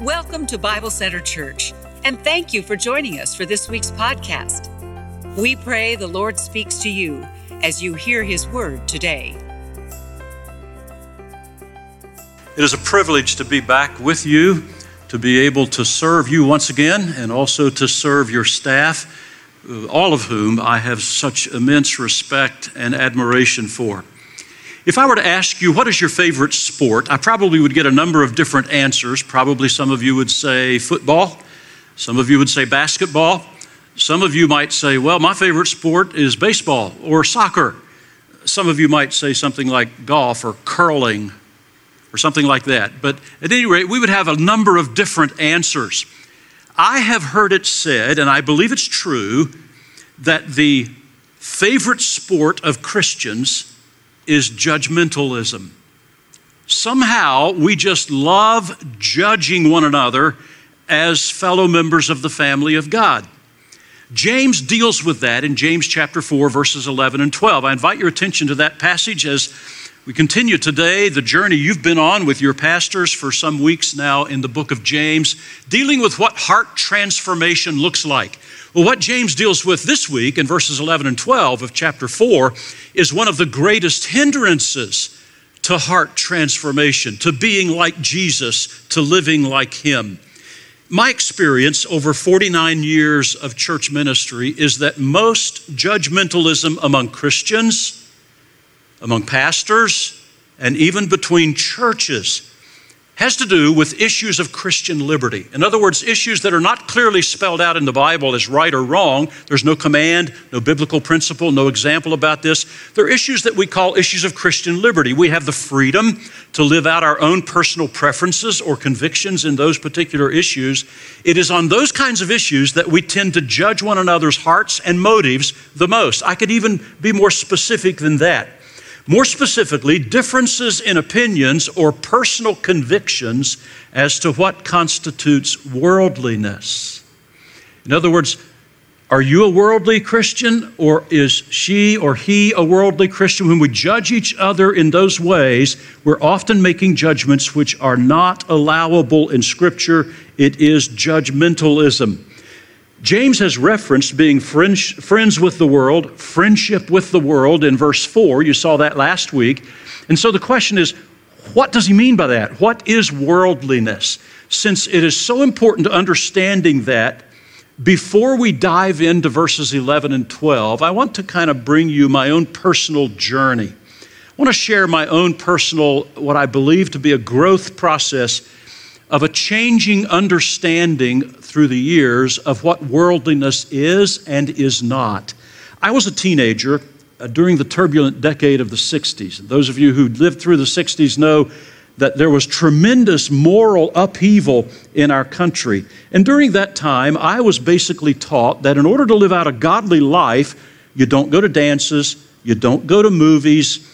Welcome to Bible Center Church, and thank you for joining us for this week's podcast. We pray the Lord speaks to you as you hear His word today. It is a privilege to be back with you, to be able to serve you once again, and also to serve your staff, uh, all of whom I have such immense respect and admiration for. If I were to ask you, what is your favorite sport? I probably would get a number of different answers. Probably some of you would say football, some of you would say basketball, some of you might say, well, my favorite sport is baseball or soccer. Some of you might say something like golf or curling or something like that. But at any rate, we would have a number of different answers. I have heard it said, and I believe it's true, that the favorite sport of Christians is judgmentalism. Somehow we just love judging one another as fellow members of the family of God. James deals with that in James chapter 4, verses 11 and 12. I invite your attention to that passage as we continue today the journey you've been on with your pastors for some weeks now in the book of James, dealing with what heart transformation looks like. Well, what James deals with this week in verses 11 and 12 of chapter 4 is one of the greatest hindrances to heart transformation, to being like Jesus, to living like Him. My experience over 49 years of church ministry is that most judgmentalism among Christians, among pastors, and even between churches has to do with issues of Christian liberty. In other words, issues that are not clearly spelled out in the Bible as right or wrong. There's no command, no biblical principle, no example about this. They're issues that we call issues of Christian liberty. We have the freedom to live out our own personal preferences or convictions in those particular issues. It is on those kinds of issues that we tend to judge one another's hearts and motives the most. I could even be more specific than that. More specifically, differences in opinions or personal convictions as to what constitutes worldliness. In other words, are you a worldly Christian or is she or he a worldly Christian? When we judge each other in those ways, we're often making judgments which are not allowable in Scripture. It is judgmentalism. James has referenced being friends with the world, friendship with the world in verse 4. You saw that last week. And so the question is, what does he mean by that? What is worldliness? Since it is so important to understanding that, before we dive into verses 11 and 12, I want to kind of bring you my own personal journey. I want to share my own personal, what I believe to be a growth process of a changing understanding through the years of what worldliness is and is not. I was a teenager uh, during the turbulent decade of the 60s. Those of you who lived through the 60s know that there was tremendous moral upheaval in our country. And during that time, I was basically taught that in order to live out a godly life, you don't go to dances, you don't go to movies.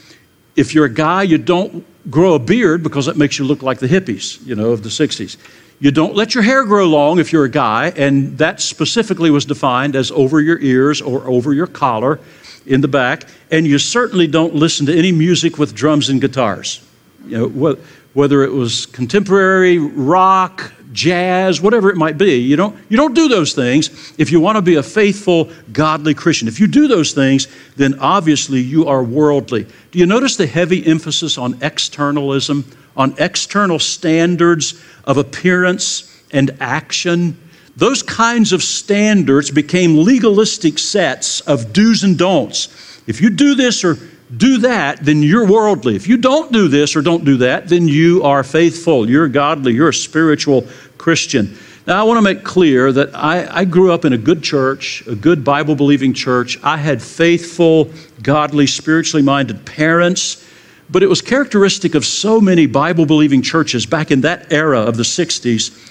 If you're a guy, you don't grow a beard because that makes you look like the hippies, you know, of the 60s. You don't let your hair grow long if you're a guy, and that specifically was defined as over your ears or over your collar in the back. And you certainly don't listen to any music with drums and guitars. You know, whether it was contemporary, rock, jazz, whatever it might be. You don't, you don't do those things if you want to be a faithful, godly Christian. If you do those things, then obviously you are worldly. Do you notice the heavy emphasis on externalism, on external standards of appearance and action? Those kinds of standards became legalistic sets of do's and don'ts. If you do this or do that, then you're worldly. If you don't do this or don't do that, then you are faithful. You're godly. You're a spiritual Christian. Now, I want to make clear that I, I grew up in a good church, a good Bible believing church. I had faithful, godly, spiritually minded parents. But it was characteristic of so many Bible believing churches back in that era of the 60s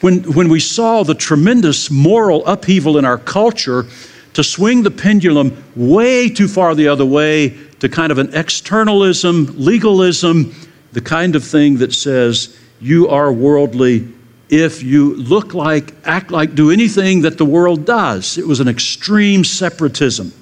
when, when we saw the tremendous moral upheaval in our culture to swing the pendulum way too far the other way to kind of an externalism, legalism, the kind of thing that says you are worldly if you look like, act like, do anything that the world does. It was an extreme separatism.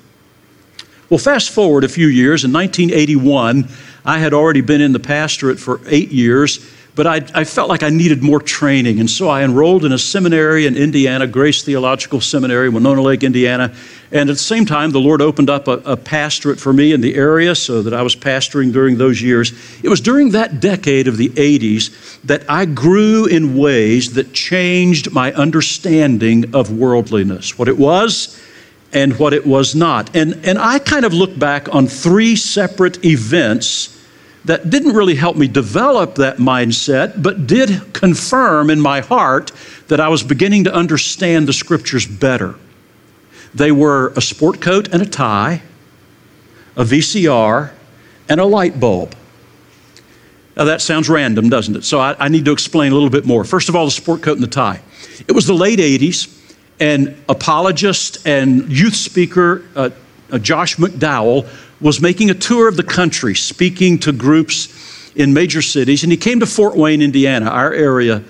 Well, fast forward a few years. In 1981, I had already been in the pastorate for eight years but I, I, felt like I needed more training. And so I enrolled in a seminary in Indiana, Grace Theological Seminary, Winona Lake, Indiana. And at the same time, the Lord opened up a, a pastorate for me in the area so that I was pastoring during those years. It was during that decade of the 80s that I grew in ways that changed my understanding of worldliness, what it was and what it was not. And, and I kind of look back on three separate events that didn't really help me develop that mindset, but did confirm in my heart that I was beginning to understand the scriptures better. They were a sport coat and a tie, a VCR, and a light bulb. Now that sounds random, doesn't it? So I, I, need to explain a little bit more. First of all, the sport coat and the tie. It was the late 80s, and apologist and youth speaker uh, uh, Josh McDowell was making a tour of the country, speaking to groups in major cities, and he came to Fort Wayne, Indiana, our area.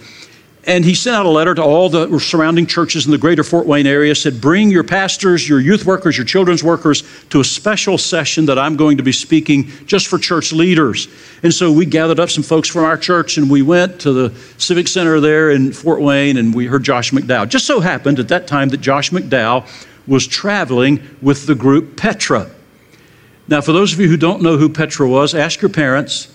And he sent out a letter to all the surrounding churches in the greater Fort Wayne area, said, Bring your pastors, your youth workers, your children's workers to a special session that I'm going to be speaking just for church leaders. And so we gathered up some folks from our church and we went to the Civic Center there in Fort Wayne and we heard Josh McDowell. Just so happened at that time that Josh McDowell was traveling with the group Petra. Now, for those of you who don't know who Petra was, ask your parents.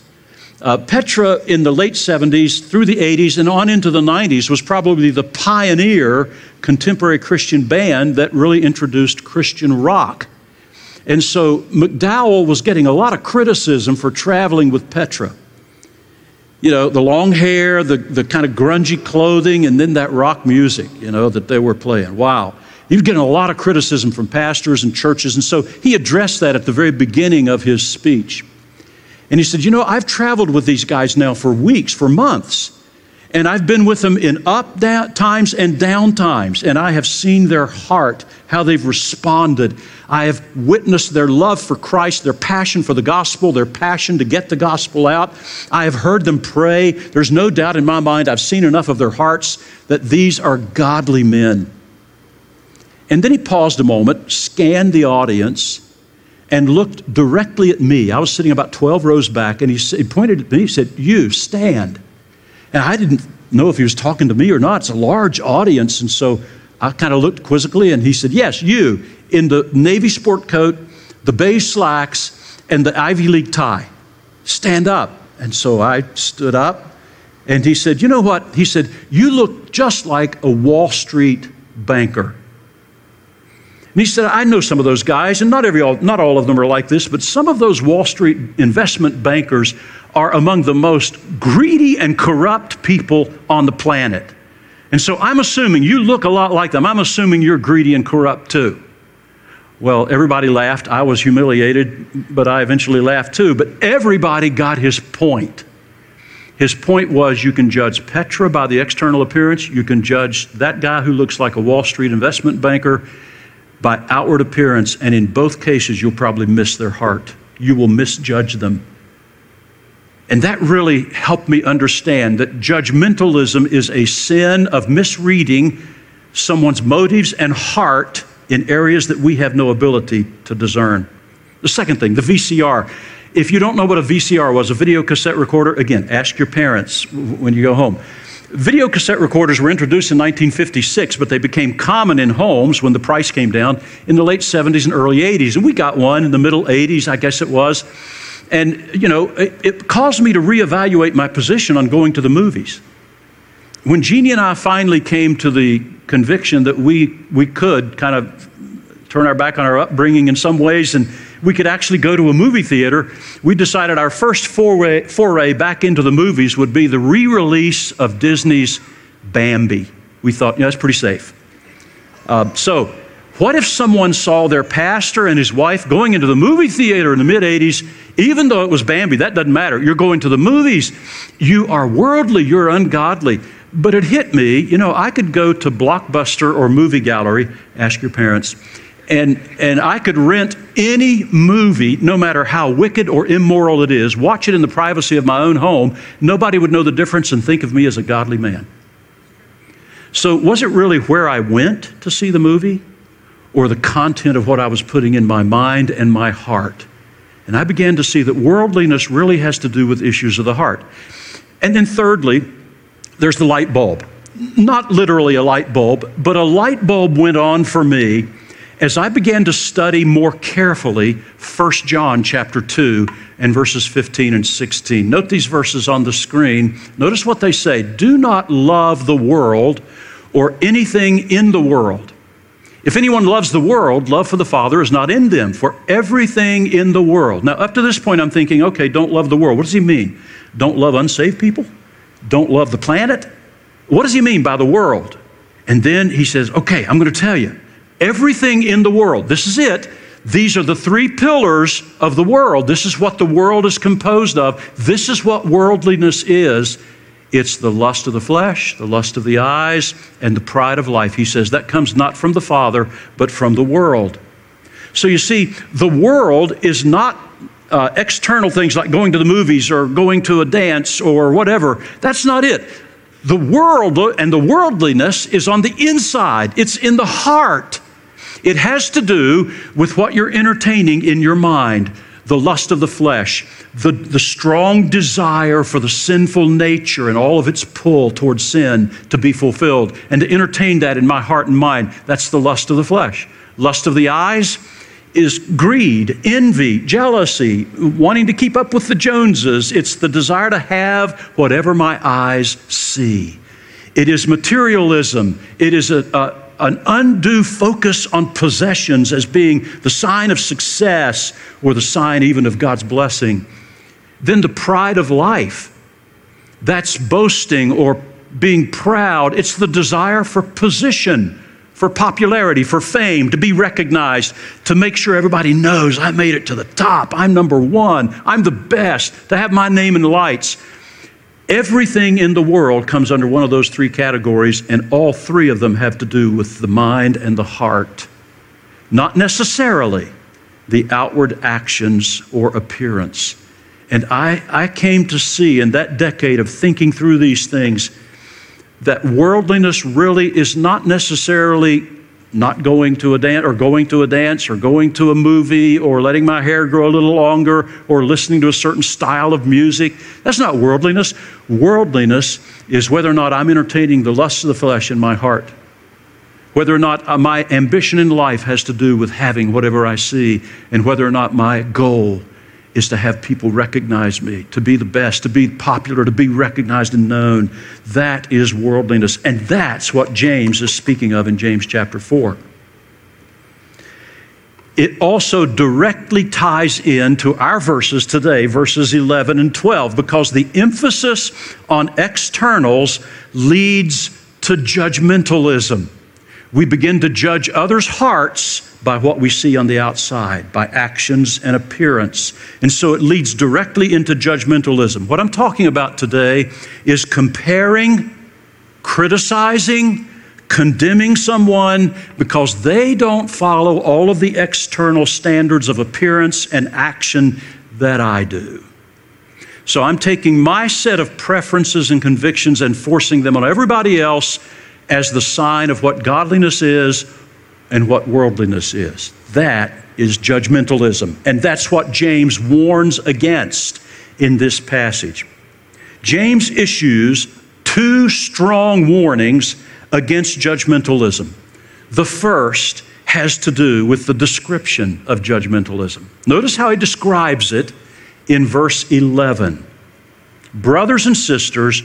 Uh, Petra in the late 70s through the 80s and on into the 90s was probably the pioneer contemporary Christian band that really introduced Christian rock. And so McDowell was getting a lot of criticism for traveling with Petra. You know, the long hair, the, the kind of grungy clothing, and then that rock music, you know, that they were playing. Wow. He was getting a lot of criticism from pastors and churches, and so he addressed that at the very beginning of his speech. And he said, You know, I've traveled with these guys now for weeks, for months, and I've been with them in up down times and down times, and I have seen their heart, how they've responded. I have witnessed their love for Christ, their passion for the gospel, their passion to get the gospel out. I have heard them pray. There's no doubt in my mind, I've seen enough of their hearts that these are godly men. And then he paused a moment, scanned the audience, and looked directly at me. I was sitting about 12 rows back, and he, he pointed at me. He said, You stand. And I didn't know if he was talking to me or not. It's a large audience. And so I kind of looked quizzically, and he said, Yes, you, in the Navy sport coat, the beige slacks, and the Ivy League tie. Stand up. And so I stood up, and he said, You know what? He said, You look just like a Wall Street banker. And he said, I know some of those guys, and not, every, not all of them are like this, but some of those Wall Street investment bankers are among the most greedy and corrupt people on the planet. And so I'm assuming you look a lot like them. I'm assuming you're greedy and corrupt too. Well, everybody laughed. I was humiliated, but I eventually laughed too. But everybody got his point. His point was you can judge Petra by the external appearance, you can judge that guy who looks like a Wall Street investment banker by outward appearance, and in both cases, you'll probably miss their heart. You will misjudge them. And that really helped me understand that judgmentalism is a sin of misreading someone's motives and heart in areas that we have no ability to discern. The second thing, the VCR. If you don't know what a VCR was, a video cassette recorder, again, ask your parents when you go home. Video cassette recorders were introduced in 1956, but they became common in homes when the price came down in the late 70s and early 80s. And we got one in the middle 80s, I guess it was. And, you know, it, it caused me to reevaluate my position on going to the movies. When Jeannie and I finally came to the conviction that we, we could kind of turn our back on our upbringing in some ways and we could actually go to a movie theater, we decided our first foray, foray back into the movies would be the re release of Disney's Bambi. We thought, yeah, that's pretty safe. Uh, so, what if someone saw their pastor and his wife going into the movie theater in the mid 80s, even though it was Bambi? That doesn't matter. You're going to the movies. You are worldly, you're ungodly. But it hit me, you know, I could go to Blockbuster or Movie Gallery, ask your parents, and, and I could rent any movie, no matter how wicked or immoral it is, watch it in the privacy of my own home. Nobody would know the difference and think of me as a godly man. So, was it really where I went to see the movie or the content of what I was putting in my mind and my heart? And I began to see that worldliness really has to do with issues of the heart. And then, thirdly, there's the light bulb. Not literally a light bulb, but a light bulb went on for me as I began to study more carefully 1 John chapter 2 and verses 15 and 16. Note these verses on the screen. Notice what they say Do not love the world or anything in the world. If anyone loves the world, love for the Father is not in them, for everything in the world. Now, up to this point, I'm thinking, okay, don't love the world. What does he mean? Don't love unsaved people? Don't love the planet? What does he mean by the world? And then he says, okay, I'm going to tell you everything in the world. This is it. These are the three pillars of the world. This is what the world is composed of. This is what worldliness is. It's the lust of the flesh, the lust of the eyes, and the pride of life. He says that comes not from the Father, but from the world. So you see, the world is not uh, external things like going to the movies or going to a dance or whatever. That's not it. The world and the worldliness is on the inside, it's in the heart. It has to do with what you're entertaining in your mind the lust of the flesh, the, the strong desire for the sinful nature and all of its pull towards sin to be fulfilled, and to entertain that in my heart and mind. That's the lust of the flesh. Lust of the eyes is greed, envy, jealousy, wanting to keep up with the Joneses. It's the desire to have whatever my eyes see. It is materialism. It is a, a an undue focus on possessions as being the sign of success or the sign even of God's blessing. Then the pride of life. That's boasting or being proud. It's the desire for position, for popularity, for fame, to be recognized, to make sure everybody knows I made it to the top. I'm number one. I'm the best, to have my name in lights. Everything in the world comes under one of those three categories, and all three of them have to do with the mind and the heart. Not necessarily the outward actions or appearance. And I, I came to see in that decade of thinking through these things that worldliness really is not necessarily not going to a dance or going to a dance or going to a movie or letting my hair grow a little longer or listening to a certain style of music. That's not worldliness. Worldliness is whether or not I'm entertaining the lusts of the flesh in my heart. Whether or not uh, my ambition in life has to do with having whatever I see, and whether or not my goal is to have people recognize me, to be the best, to be popular, to be recognized and known. That is worldliness. And that's what James is speaking of in James chapter 4. It also directly ties in to our verses today, verses 11 and 12, because the emphasis on externals leads to judgmentalism. We begin to judge others' hearts by what we see on the outside, by actions and appearance. And so it leads directly into judgmentalism. What I'm talking about today is comparing, criticizing, condemning someone because they don't follow all of the external standards of appearance and action that I do. So I'm taking my set of preferences and convictions and forcing them on everybody else as the sign of what godliness is and what worldliness is. That is judgmentalism. And that's what James warns against in this passage. James issues two strong warnings against judgmentalism. The first has to do with the description of judgmentalism. Notice how he describes it in verse 11. Brothers and sisters,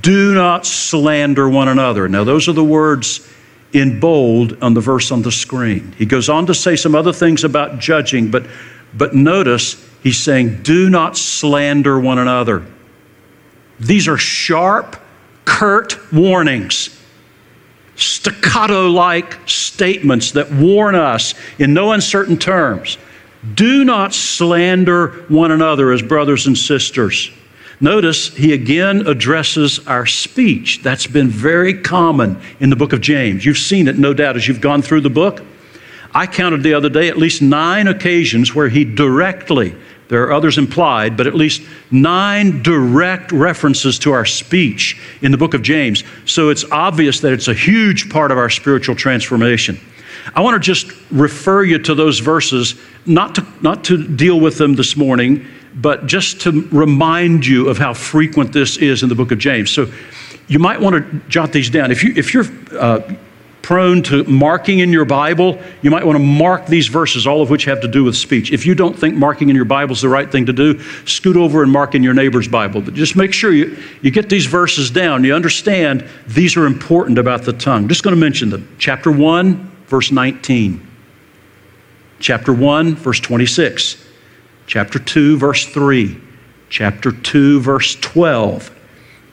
do not slander one another. Now, those are the words in bold on the verse on the screen. He goes on to say some other things about judging, but, but notice he's saying, do not slander one another. These are sharp, curt warnings, staccato like statements that warn us in no uncertain terms. Do not slander one another as brothers and sisters. Notice he again addresses our speech. That's been very common in the book of James. You've seen it, no doubt, as you've gone through the book. I counted the other day at least nine occasions where he directly, there are others implied, but at least nine direct references to our speech in the book of James. So it's obvious that it's a huge part of our spiritual transformation. I want to just refer you to those verses, not to, not to deal with them this morning but just to remind you of how frequent this is in the book of James. So you might want to jot these down. If, you, if you're uh, prone to marking in your Bible, you might want to mark these verses, all of which have to do with speech. If you don't think marking in your Bible is the right thing to do, scoot over and mark in your neighbor's Bible. But just make sure you, you get these verses down. You understand these are important about the tongue. Just going to mention them. Chapter 1, verse 19. Chapter 1, verse 26. Chapter 2, verse 3. Chapter 2, verse 12.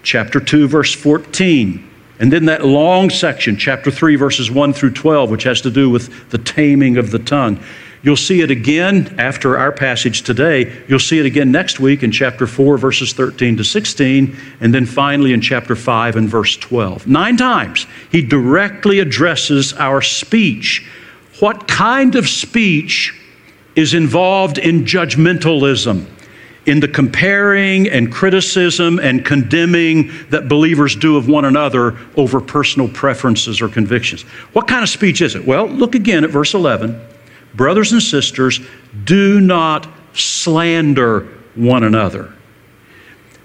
Chapter 2, verse 14 and then that long section, chapter 3, verses 1 through 12, which has to do with the taming of the tongue. You'll see it again after our passage today. You'll see it again next week in chapter 4, verses 13 to 16, and then finally in chapter 5 and verse 12. Nine times he directly addresses our speech. What kind of speech is involved in judgmentalism? in the comparing and criticism and condemning that believers do of one another over personal preferences or convictions. What kind of speech is it? Well, look again at verse 11. Brothers and sisters, do not slander one another.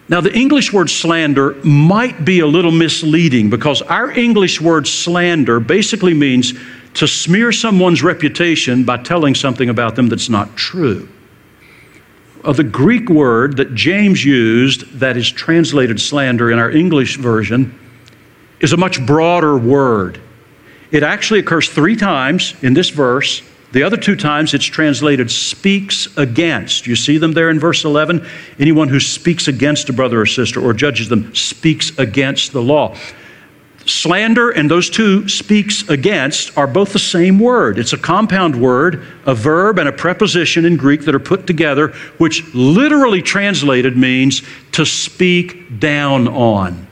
Now, the English word slander might be a little misleading because our English word slander basically means to smear someone's reputation by telling something about them that's not true the Greek word that James used, that is translated slander in our English version, is a much broader word. It actually occurs three times in this verse. The other two times it's translated speaks against. You see them there in verse 11? Anyone who speaks against a brother or sister or judges them speaks against the law. Slander and those two speaks against are both the same word. It's a compound word, a verb and a preposition in Greek that are put together, which literally translated means to speak down on.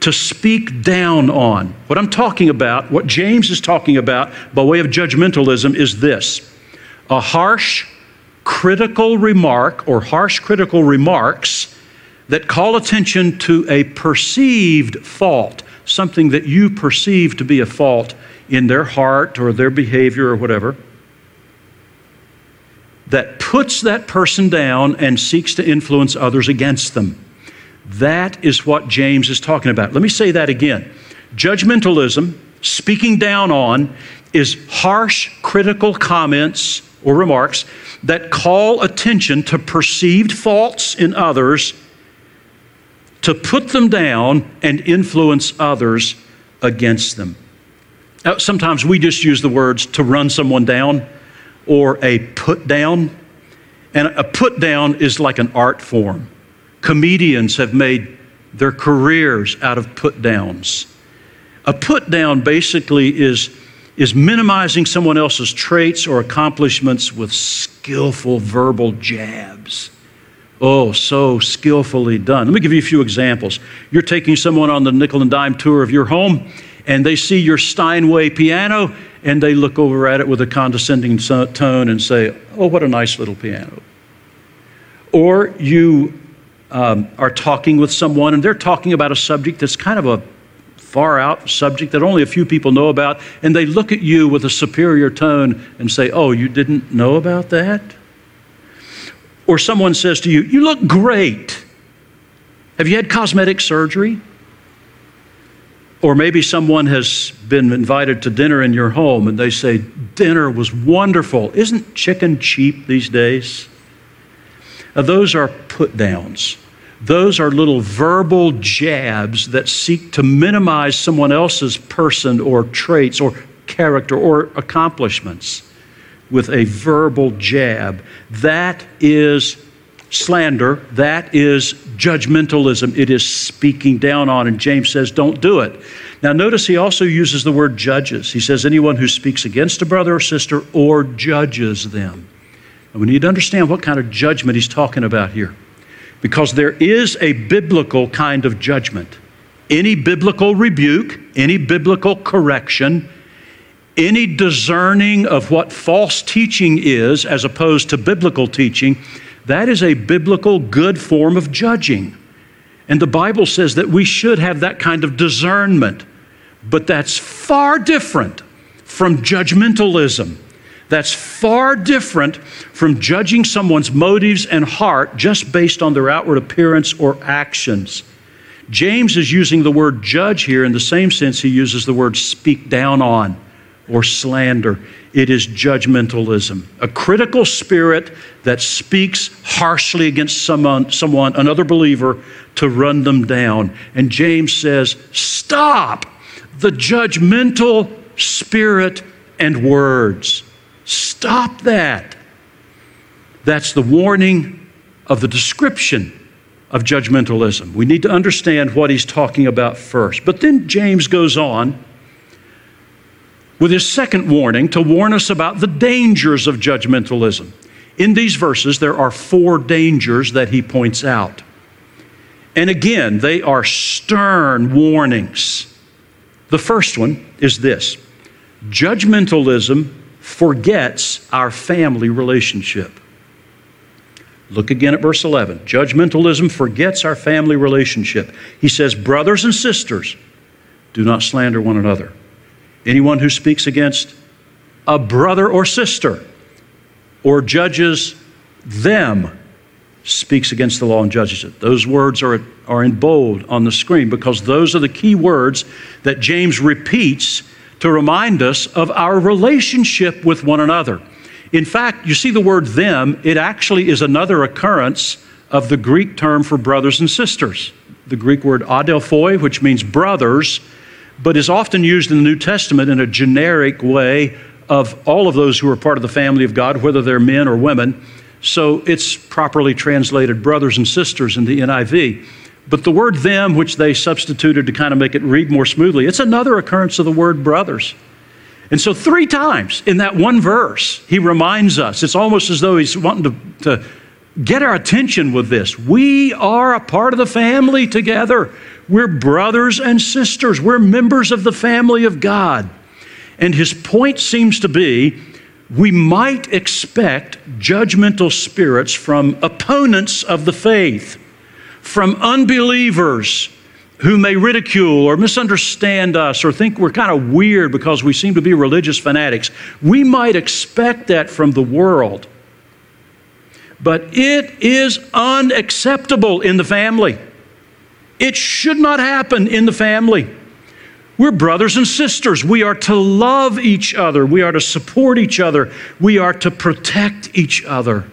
To speak down on. What I'm talking about, what James is talking about by way of judgmentalism is this a harsh, critical remark or harsh critical remarks that call attention to a perceived fault something that you perceive to be a fault in their heart or their behavior or whatever, that puts that person down and seeks to influence others against them. That is what James is talking about. Let me say that again. Judgmentalism, speaking down on, is harsh, critical comments or remarks that call attention to perceived faults in others to put them down and influence others against them. Now, sometimes we just use the words to run someone down or a put down. And a put down is like an art form. Comedians have made their careers out of put downs. A put down basically is, is minimizing someone else's traits or accomplishments with skillful verbal jabs. Oh, so skillfully done. Let me give you a few examples. You're taking someone on the nickel and dime tour of your home, and they see your Steinway piano, and they look over at it with a condescending tone and say, Oh, what a nice little piano. Or you um, are talking with someone, and they're talking about a subject that's kind of a far out subject that only a few people know about, and they look at you with a superior tone and say, Oh, you didn't know about that? Or someone says to you, You look great. Have you had cosmetic surgery? Or maybe someone has been invited to dinner in your home and they say, Dinner was wonderful. Isn't chicken cheap these days? Now, those are put downs. Those are little verbal jabs that seek to minimize someone else's person or traits or character or accomplishments with a verbal jab. That is slander. That is judgmentalism. It is speaking down on. And James says, don't do it. Now, notice he also uses the word judges. He says, anyone who speaks against a brother or sister or judges them. And we need to understand what kind of judgment he's talking about here. Because there is a biblical kind of judgment. Any biblical rebuke, any biblical correction, any discerning of what false teaching is as opposed to biblical teaching, that is a biblical good form of judging. And the Bible says that we should have that kind of discernment. But that's far different from judgmentalism. That's far different from judging someone's motives and heart just based on their outward appearance or actions. James is using the word judge here in the same sense he uses the word speak down on or slander. It is judgmentalism, a critical spirit that speaks harshly against someone, someone, another believer, to run them down. And James says, Stop the judgmental spirit and words. Stop that. That's the warning of the description of judgmentalism. We need to understand what he's talking about first. But then James goes on with his second warning to warn us about the dangers of judgmentalism. In these verses, there are four dangers that he points out. And again, they are stern warnings. The first one is this judgmentalism forgets our family relationship. Look again at verse 11. Judgmentalism forgets our family relationship. He says, Brothers and sisters, do not slander one another. Anyone who speaks against a brother or sister or judges them speaks against the law and judges it. Those words are, are in bold on the screen because those are the key words that James repeats to remind us of our relationship with one another. In fact, you see the word them, it actually is another occurrence of the Greek term for brothers and sisters. The Greek word adelphoi, which means brothers, but is often used in the New Testament in a generic way of all of those who are part of the family of God, whether they're men or women. So it's properly translated brothers and sisters in the NIV. But the word them, which they substituted to kind of make it read more smoothly, it's another occurrence of the word brothers. And so, three times in that one verse, he reminds us, it's almost as though he's wanting to, to get our attention with this. We are a part of the family together. We're brothers and sisters. We're members of the family of God. And his point seems to be we might expect judgmental spirits from opponents of the faith, from unbelievers who may ridicule or misunderstand us or think we're kind of weird because we seem to be religious fanatics. We might expect that from the world. But it is unacceptable in the family. It should not happen in the family. We're brothers and sisters. We are to love each other. We are to support each other. We are to protect each other.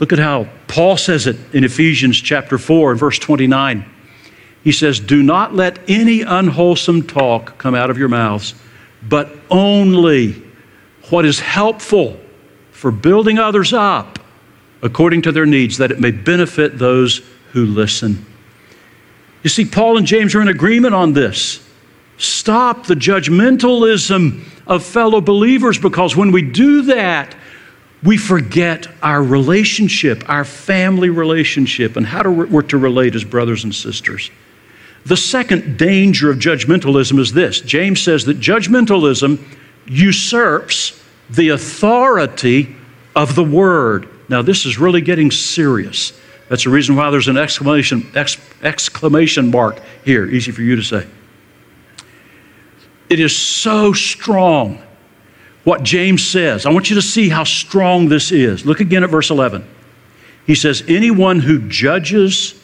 Look at how Paul says it in Ephesians chapter 4 and verse 29. He says, Do not let any unwholesome talk come out of your mouths, but only what is helpful for building others up according to their needs, that it may benefit those who listen. You see, Paul and James are in agreement on this. Stop the judgmentalism of fellow believers because when we do that, we forget our relationship, our family relationship, and how to, we're to relate as brothers and sisters. The second danger of judgmentalism is this James says that judgmentalism usurps the authority of the Word. Now, this is really getting serious. That's the reason why there's an exclamation, ex, exclamation mark here, easy for you to say. It is so strong what James says. I want you to see how strong this is. Look again at verse 11. He says, Anyone who judges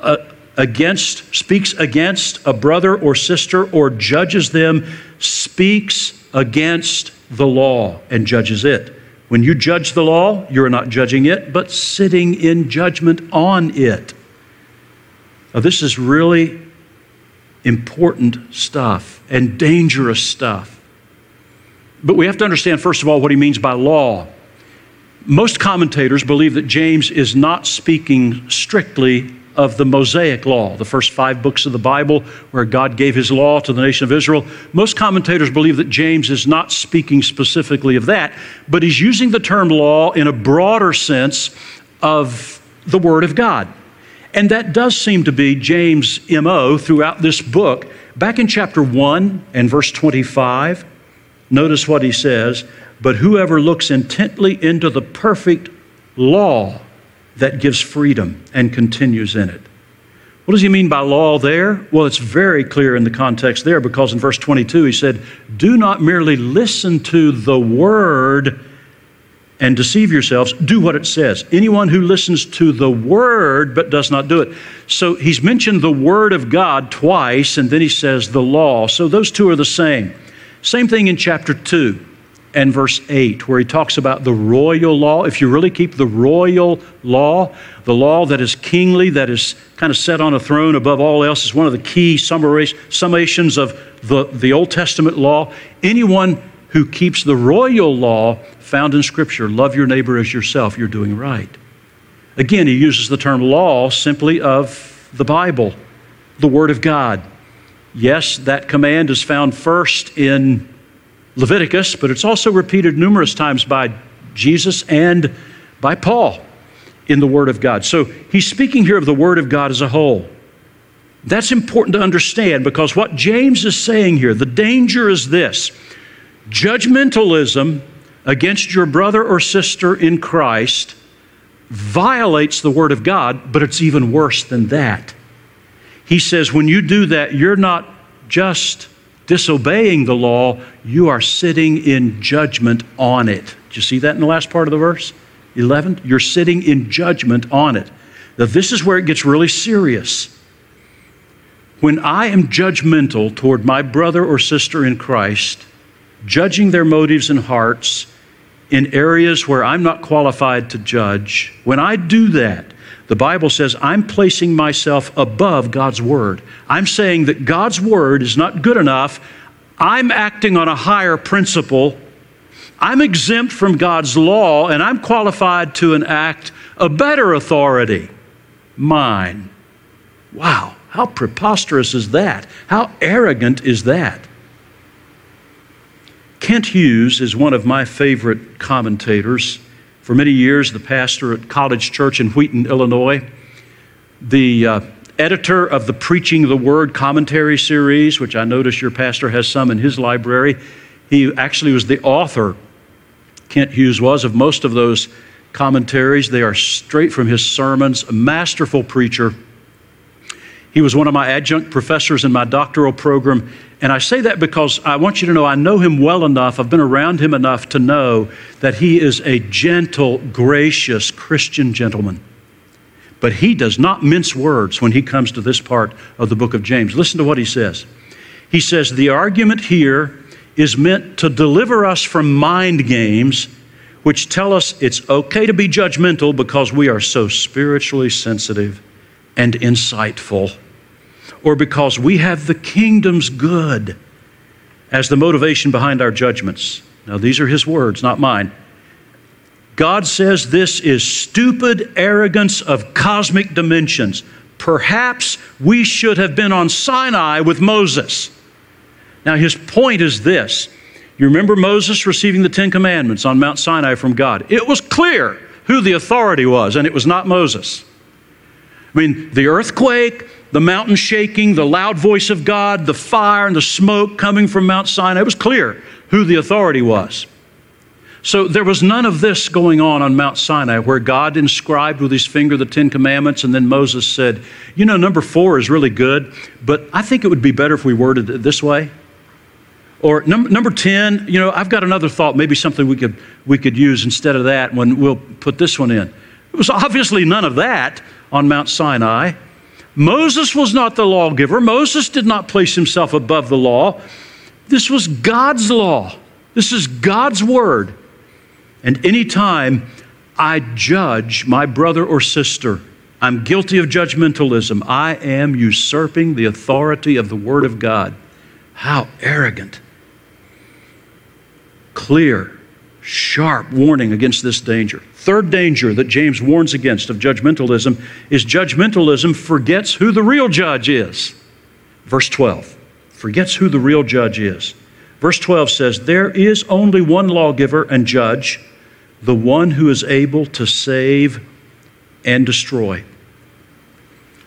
uh, against, speaks against a brother or sister or judges them, speaks against the law and judges it. When you judge the law, you're not judging it, but sitting in judgment on it. Now, this is really important stuff and dangerous stuff. But we have to understand, first of all, what he means by law. Most commentators believe that James is not speaking strictly of the Mosaic Law, the first five books of the Bible where God gave his law to the nation of Israel. Most commentators believe that James is not speaking specifically of that, but he's using the term law in a broader sense of the Word of God. And that does seem to be James' MO throughout this book. Back in chapter 1 and verse 25, notice what he says But whoever looks intently into the perfect law, that gives freedom and continues in it. What does he mean by law there? Well, it's very clear in the context there because in verse 22 he said, Do not merely listen to the word and deceive yourselves. Do what it says. Anyone who listens to the word but does not do it. So he's mentioned the word of God twice and then he says the law. So those two are the same. Same thing in chapter 2 and verse 8, where he talks about the royal law. If you really keep the royal law, the law that is kingly, that is kind of set on a throne above all else, is one of the key summations of the, the Old Testament law. Anyone who keeps the royal law found in Scripture, love your neighbor as yourself, you're doing right. Again, he uses the term law simply of the Bible, the Word of God. Yes, that command is found first in Leviticus, but it's also repeated numerous times by Jesus and by Paul in the Word of God. So he's speaking here of the Word of God as a whole. That's important to understand because what James is saying here, the danger is this judgmentalism against your brother or sister in Christ violates the Word of God, but it's even worse than that. He says, when you do that, you're not just disobeying the law, you are sitting in judgment on it. Do you see that in the last part of the verse? 11? You're sitting in judgment on it. Now, this is where it gets really serious. When I am judgmental toward my brother or sister in Christ, judging their motives and hearts in areas where I'm not qualified to judge, when I do that, the Bible says I'm placing myself above God's Word. I'm saying that God's Word is not good enough. I'm acting on a higher principle. I'm exempt from God's law, and I'm qualified to enact a better authority mine. Wow, how preposterous is that? How arrogant is that? Kent Hughes is one of my favorite commentators for many years, the pastor at College Church in Wheaton, Illinois, the uh, editor of the Preaching the Word commentary series, which I notice your pastor has some in his library. He actually was the author, Kent Hughes was, of most of those commentaries. They are straight from his sermons, a masterful preacher. He was one of my adjunct professors in my doctoral program, and I say that because I want you to know I know him well enough, I've been around him enough to know that he is a gentle, gracious Christian gentleman. But he does not mince words when he comes to this part of the book of James. Listen to what he says. He says, The argument here is meant to deliver us from mind games which tell us it's okay to be judgmental because we are so spiritually sensitive and insightful or because we have the kingdom's good as the motivation behind our judgments. Now, these are his words, not mine. God says this is stupid arrogance of cosmic dimensions. Perhaps we should have been on Sinai with Moses. Now, his point is this. You remember Moses receiving the Ten Commandments on Mount Sinai from God? It was clear who the authority was, and it was not Moses. I mean, the earthquake, the mountain shaking, the loud voice of God, the fire and the smoke coming from Mount Sinai. It was clear who the authority was. So there was none of this going on on Mount Sinai where God inscribed with his finger the Ten Commandments and then Moses said, You know, number four is really good, but I think it would be better if we worded it this way. Or number, number 10, you know, I've got another thought, maybe something we could, we could use instead of that when we'll put this one in. It was obviously none of that on Mount Sinai. Moses was not the lawgiver. Moses did not place himself above the law. This was God's law. This is God's word. And anytime I judge my brother or sister, I'm guilty of judgmentalism. I am usurping the authority of the Word of God. How arrogant. Clear, sharp warning against this danger. Third danger that James warns against of judgmentalism is judgmentalism forgets who the real judge is. Verse 12 forgets who the real judge is. Verse 12 says, There is only one lawgiver and judge, the one who is able to save and destroy.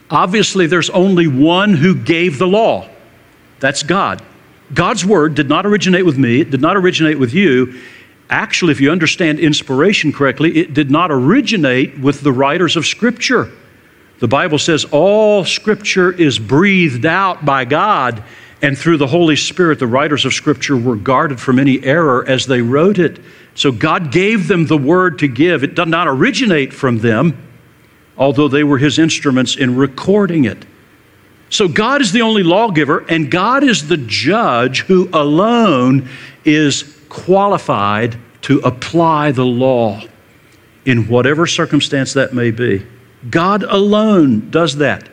Obviously, there's only one who gave the law. That's God. God's word did not originate with me, it did not originate with you. Actually, if you understand inspiration correctly, it did not originate with the writers of Scripture. The Bible says all scripture is breathed out by God, and through the Holy Spirit, the writers of scripture were guarded from any error as they wrote it. So God gave them the word to give. It did not originate from them, although they were his instruments in recording it. So God is the only lawgiver, and God is the judge who alone is qualified to apply the law in whatever circumstance that may be. God alone does that.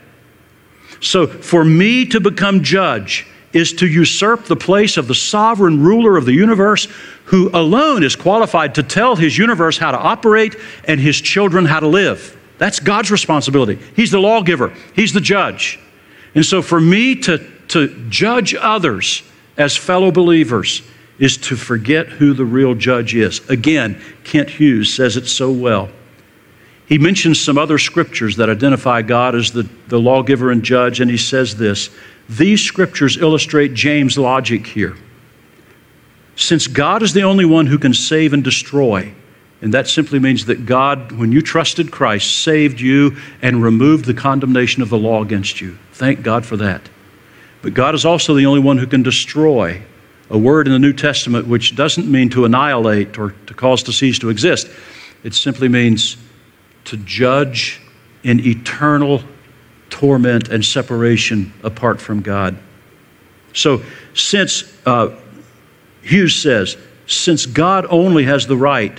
So for me to become judge is to usurp the place of the sovereign ruler of the universe who alone is qualified to tell his universe how to operate and his children how to live. That's God's responsibility. He's the lawgiver, He's the judge. And so for me to, to judge others as fellow believers is to forget who the real judge is. Again, Kent Hughes says it so well. He mentions some other scriptures that identify God as the, the lawgiver and judge, and he says this These scriptures illustrate James' logic here. Since God is the only one who can save and destroy, and that simply means that God, when you trusted Christ, saved you and removed the condemnation of the law against you. Thank God for that. But God is also the only one who can destroy. A word in the New Testament which doesn't mean to annihilate or to cause to cease to exist. It simply means to judge in eternal torment and separation apart from God. So, since uh, Hughes says, since God only has the right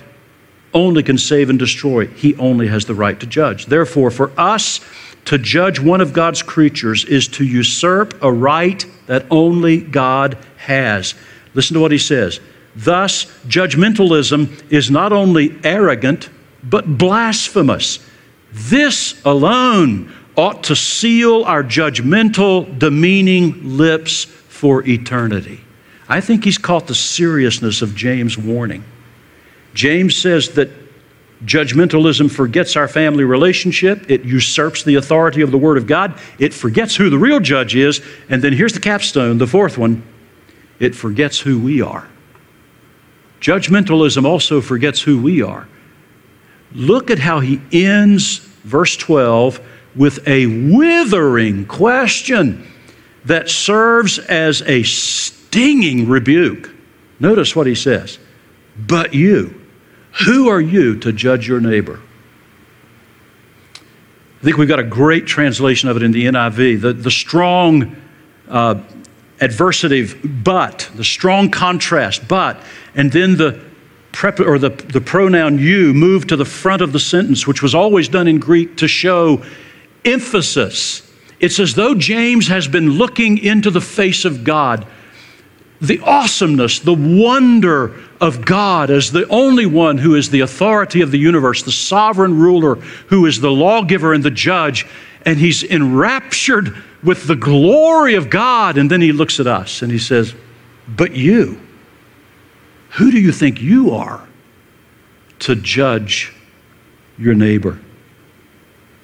only can save and destroy. He only has the right to judge. Therefore, for us to judge one of God's creatures is to usurp a right that only God has. Listen to what he says. Thus, judgmentalism is not only arrogant, but blasphemous. This alone ought to seal our judgmental, demeaning lips for eternity. I think he's caught the seriousness of James' warning. James says that judgmentalism forgets our family relationship, it usurps the authority of the Word of God, it forgets who the real judge is, and then here's the capstone, the fourth one it forgets who we are. Judgmentalism also forgets who we are. Look at how he ends verse 12 with a withering question that serves as a stinging rebuke. Notice what he says. But you, who are you to judge your neighbor? I think we've got a great translation of it in the NIV. The, the strong uh, adversative, but, the strong contrast, but, and then the prep, or the, the pronoun you moved to the front of the sentence, which was always done in Greek to show emphasis. It's as though James has been looking into the face of God the awesomeness, the wonder of God as the only one who is the authority of the universe, the sovereign ruler, who is the lawgiver and the judge. And he's enraptured with the glory of God. And then he looks at us and he says, But you, who do you think you are to judge your neighbor?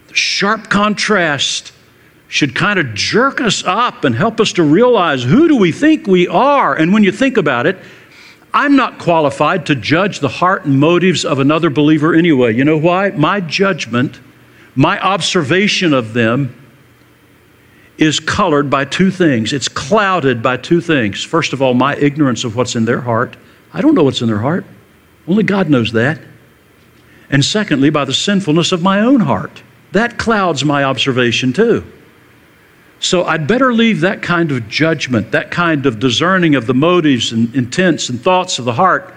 The sharp contrast should kind of jerk us up and help us to realize who do we think we are? And when you think about it, I'm not qualified to judge the heart and motives of another believer anyway. You know why? My judgment, my observation of them is colored by two things. It's clouded by two things. First of all, my ignorance of what's in their heart. I don't know what's in their heart. Only God knows that. And secondly, by the sinfulness of my own heart. That clouds my observation too. So I'd better leave that kind of judgment, that kind of discerning of the motives and intents and thoughts of the heart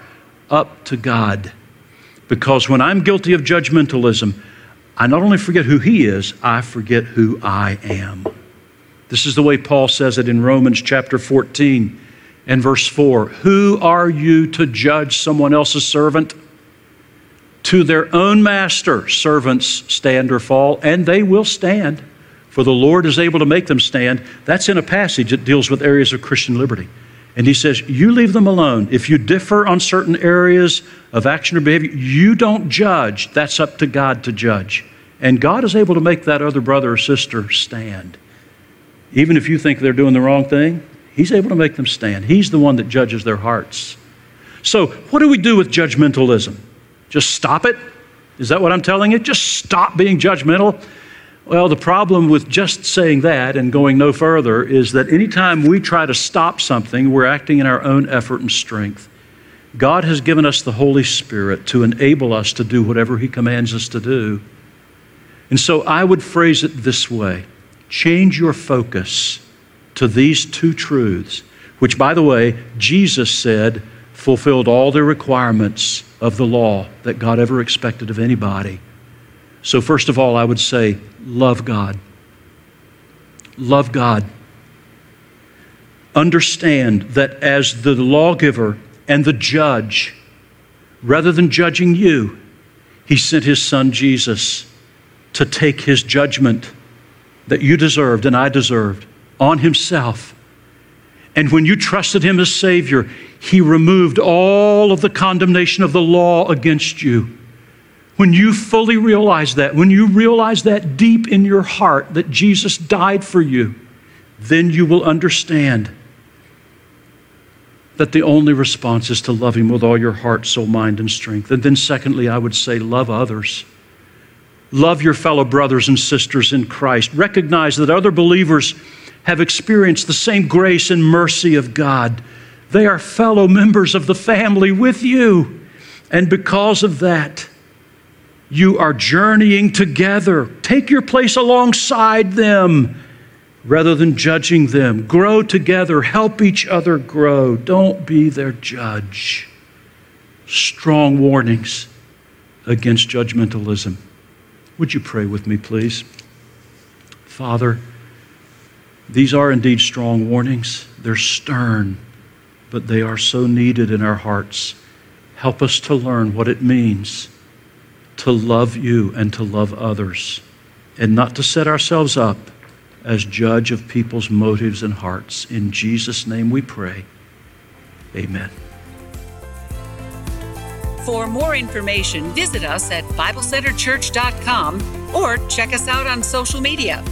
up to God. Because when I'm guilty of judgmentalism, I not only forget who He is, I forget who I am. This is the way Paul says it in Romans chapter 14 and verse 4. Who are you to judge someone else's servant? To their own master, servants stand or fall, and they will stand for the Lord is able to make them stand. That's in a passage that deals with areas of Christian liberty. And he says, You leave them alone. If you differ on certain areas of action or behavior, you don't judge. That's up to God to judge. And God is able to make that other brother or sister stand. Even if you think they're doing the wrong thing, He's able to make them stand. He's the one that judges their hearts. So, what do we do with judgmentalism? Just stop it? Is that what I'm telling you? Just stop being judgmental? Well, the problem with just saying that and going no further is that anytime we try to stop something, we're acting in our own effort and strength. God has given us the Holy Spirit to enable us to do whatever He commands us to do. And so I would phrase it this way change your focus to these two truths, which, by the way, Jesus said fulfilled all the requirements of the law that God ever expected of anybody. So, first of all, I would say, love God. Love God. Understand that as the lawgiver and the judge, rather than judging you, he sent his son Jesus to take his judgment that you deserved and I deserved on himself. And when you trusted him as Savior, he removed all of the condemnation of the law against you. When you fully realize that, when you realize that deep in your heart that Jesus died for you, then you will understand that the only response is to love Him with all your heart, soul, mind, and strength. And then, secondly, I would say, love others. Love your fellow brothers and sisters in Christ. Recognize that other believers have experienced the same grace and mercy of God. They are fellow members of the family with you. And because of that, you are journeying together. Take your place alongside them rather than judging them. Grow together, help each other grow. Don't be their judge. Strong warnings against judgmentalism. Would you pray with me, please? Father, these are indeed strong warnings. They're stern, but they are so needed in our hearts. Help us to learn what it means to love you and to love others, and not to set ourselves up as judge of people's motives and hearts. In Jesus' name we pray. Amen. For more information, visit us at BibleCenterChurch.com or check us out on social media.